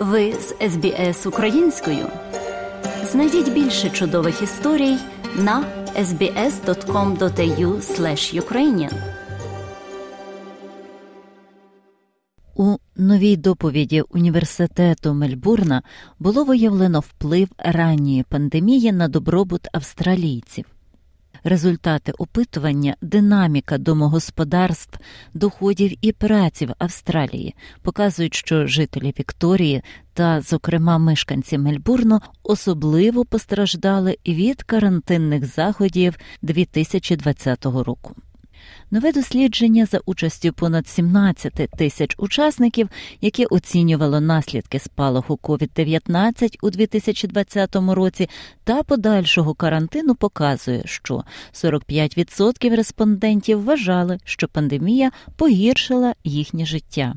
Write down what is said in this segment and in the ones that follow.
Ви з СБС українською. Знайдіть більше чудових історій на sbs.com.au ukrainian У новій доповіді університету Мельбурна було виявлено вплив ранньої пандемії на добробут австралійців. Результати опитування, динаміка домогосподарств, доходів і праці в Австралії показують, що жителі Вікторії та, зокрема, мешканці Мельбурну особливо постраждали від карантинних заходів 2020 року. Нове дослідження за участю понад 17 тисяч учасників, яке оцінювало наслідки спалаху COVID-19 у 2020 році та подальшого карантину, показує, що 45% респондентів вважали, що пандемія погіршила їхнє життя.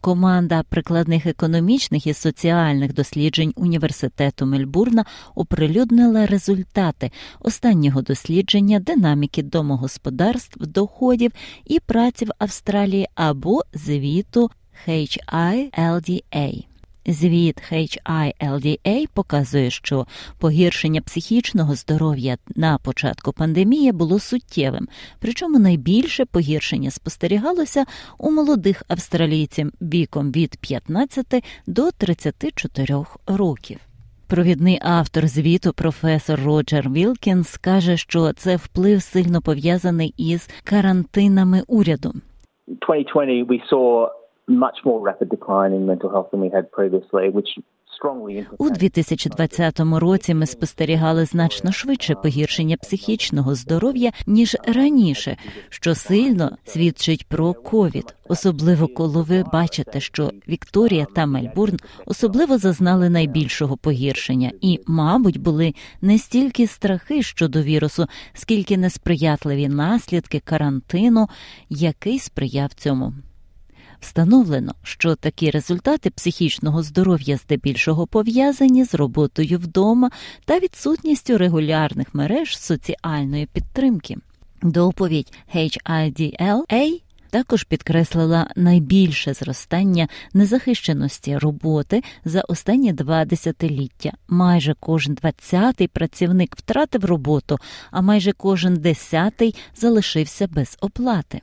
Команда прикладних економічних і соціальних досліджень університету Мельбурна оприлюднила результати останнього дослідження динаміки домогосподарств, доходів і праці в Австралії або звіту HILDA. Звіт HILDA показує, що погіршення психічного здоров'я на початку пандемії було суттєвим, причому найбільше погіршення спостерігалося у молодих австралійців віком від 15 до 34 років. Провідний автор звіту, професор Роджер Вілкінс, каже, що це вплив сильно пов'язаний із карантинами уряду. 2020 we saw much more rapid decline in mental health than we had previously, which у 2020 році ми спостерігали значно швидше погіршення психічного здоров'я ніж раніше, що сильно свідчить про ковід, особливо коли ви бачите, що Вікторія та Мельбурн особливо зазнали найбільшого погіршення, і, мабуть, були не стільки страхи щодо вірусу, скільки несприятливі наслідки карантину, який сприяв цьому. Встановлено, що такі результати психічного здоров'я здебільшого пов'язані з роботою вдома та відсутністю регулярних мереж соціальної підтримки. Доповідь HIDLA також підкреслила найбільше зростання незахищеності роботи за останні два десятиліття. Майже кожен двадцятий працівник втратив роботу, а майже кожен десятий залишився без оплати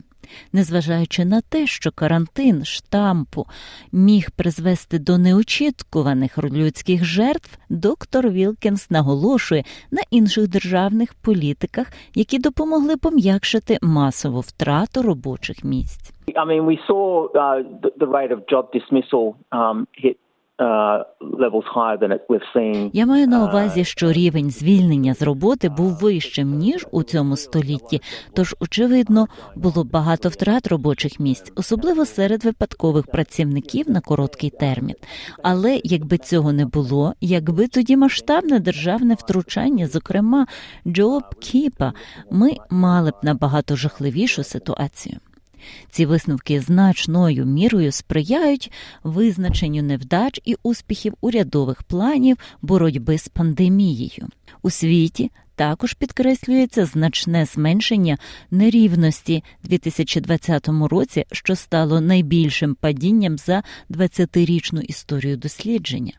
незважаючи на те, що карантин штампу міг призвести до неочікуваних людських жертв, доктор Вілкінс наголошує на інших державних політиках, які допомогли пом'якшити масову втрату робочих місць. I mean, we saw uh, the, rate of job dismissal um, hit Я маю на увазі, що рівень звільнення з роботи був вищим ніж у цьому столітті. Тож, очевидно, було багато втрат робочих місць, особливо серед випадкових працівників на короткий термін. Але якби цього не було, якби тоді масштабне державне втручання, зокрема Джоб Кіпа, ми мали б набагато жахливішу ситуацію. Ці висновки значною мірою сприяють визначенню невдач і успіхів урядових планів боротьби з пандемією у світі. Також підкреслюється значне зменшення нерівності 2020 році, що стало найбільшим падінням за 20-річну історію дослідження.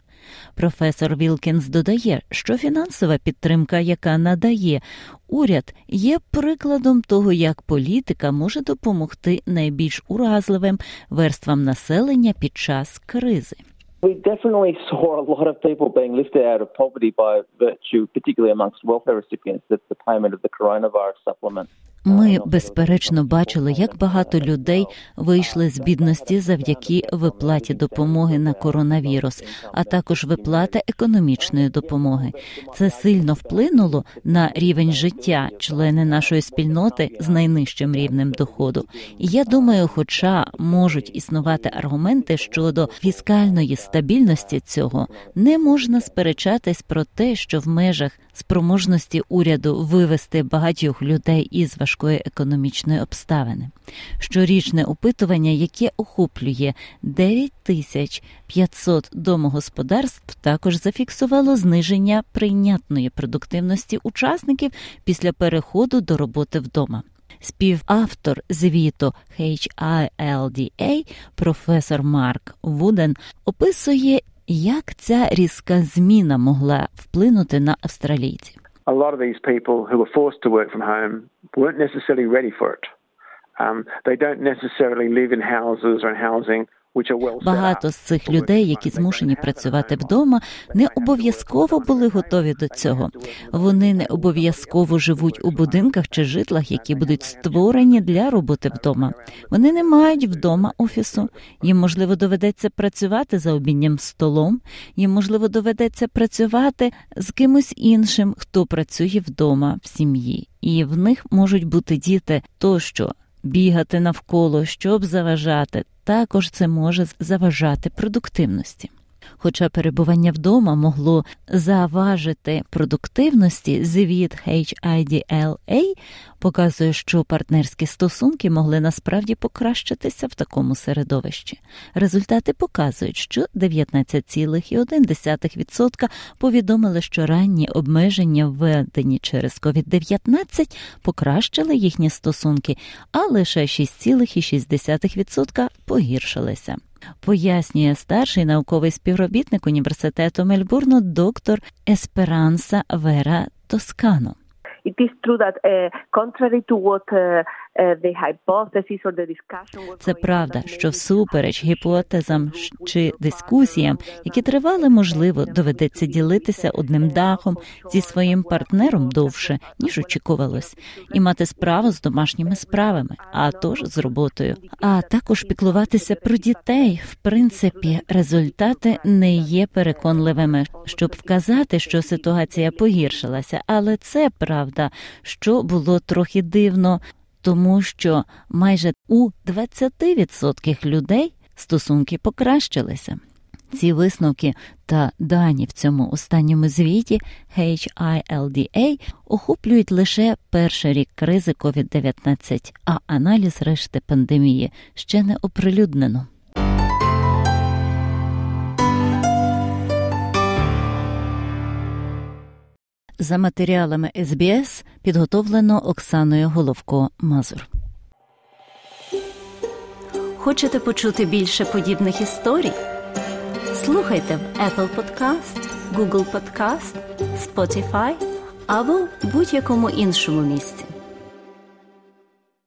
Професор Вілкінс додає, що фінансова підтримка, яка надає уряд, є прикладом того, як політика може допомогти найбільш уразливим верствам населення під час кризи. We definitely saw a lot of people being lifted out of poverty by virtue, particularly amongst welfare recipients, that the payment of the coronavirus supplement. Ми безперечно бачили, як багато людей вийшли з бідності завдяки виплаті допомоги на коронавірус, а також виплата економічної допомоги. Це сильно вплинуло на рівень життя члени нашої спільноти з найнижчим рівнем доходу. І я думаю, хоча можуть існувати аргументи щодо фіскальної стабільності цього, не можна сперечатись про те, що в межах спроможності уряду вивести багатьох людей із важкої економічної обставини. Щорічне опитування, яке охоплює 9500 домогосподарств, також зафіксувало зниження прийнятної продуктивності учасників після переходу до роботи вдома. Співавтор звіту HILDA, професор Марк Вуден, описує як ця різка зміна могла вплинути на австралійців. A lot of these people who were forced to work from home weren't necessarily ready for it. Um, they don't necessarily live in houses or in housing Багато з цих людей, які змушені працювати вдома, не обов'язково були готові до цього. Вони не обов'язково живуть у будинках чи житлах, які будуть створені для роботи вдома. Вони не мають вдома офісу. Їм можливо доведеться працювати за обіднім столом. Їм можливо доведеться працювати з кимось іншим, хто працює вдома в сім'ї, і в них можуть бути діти тощо бігати навколо, щоб заважати. Також це може заважати продуктивності. Хоча перебування вдома могло заважити продуктивності, звіт HIDLA показує, що партнерські стосунки могли насправді покращитися в такому середовищі. Результати показують, що 19,1% повідомили, що ранні обмеження, введені через COVID-19, покращили їхні стосунки, а лише 6,6% погіршилися пояснює старший науковий співробітник університету Мельбурну доктор Есперанса Вера Тоскано. It is true that, uh, contrary to what uh, це правда, що всупереч гіпотезам чи дискусіям, які тривали, можливо, доведеться ділитися одним дахом зі своїм партнером довше ніж очікувалось, і мати справу з домашніми справами, а тож з роботою, а також піклуватися про дітей. В принципі, результати не є переконливими, щоб вказати, що ситуація погіршилася, але це правда, що було трохи дивно тому що майже у 20% людей стосунки покращилися. Ці висновки та дані в цьому останньому звіті HILDA охоплюють лише перший рік кризи COVID-19, а аналіз решти пандемії ще не оприлюднено. За матеріалами СБС підготовлено Оксаною Головко Мазур. Хочете почути більше подібних історій? Слухайте в Apple Podcast, Google Podcast, Spotify або будь-якому іншому місці.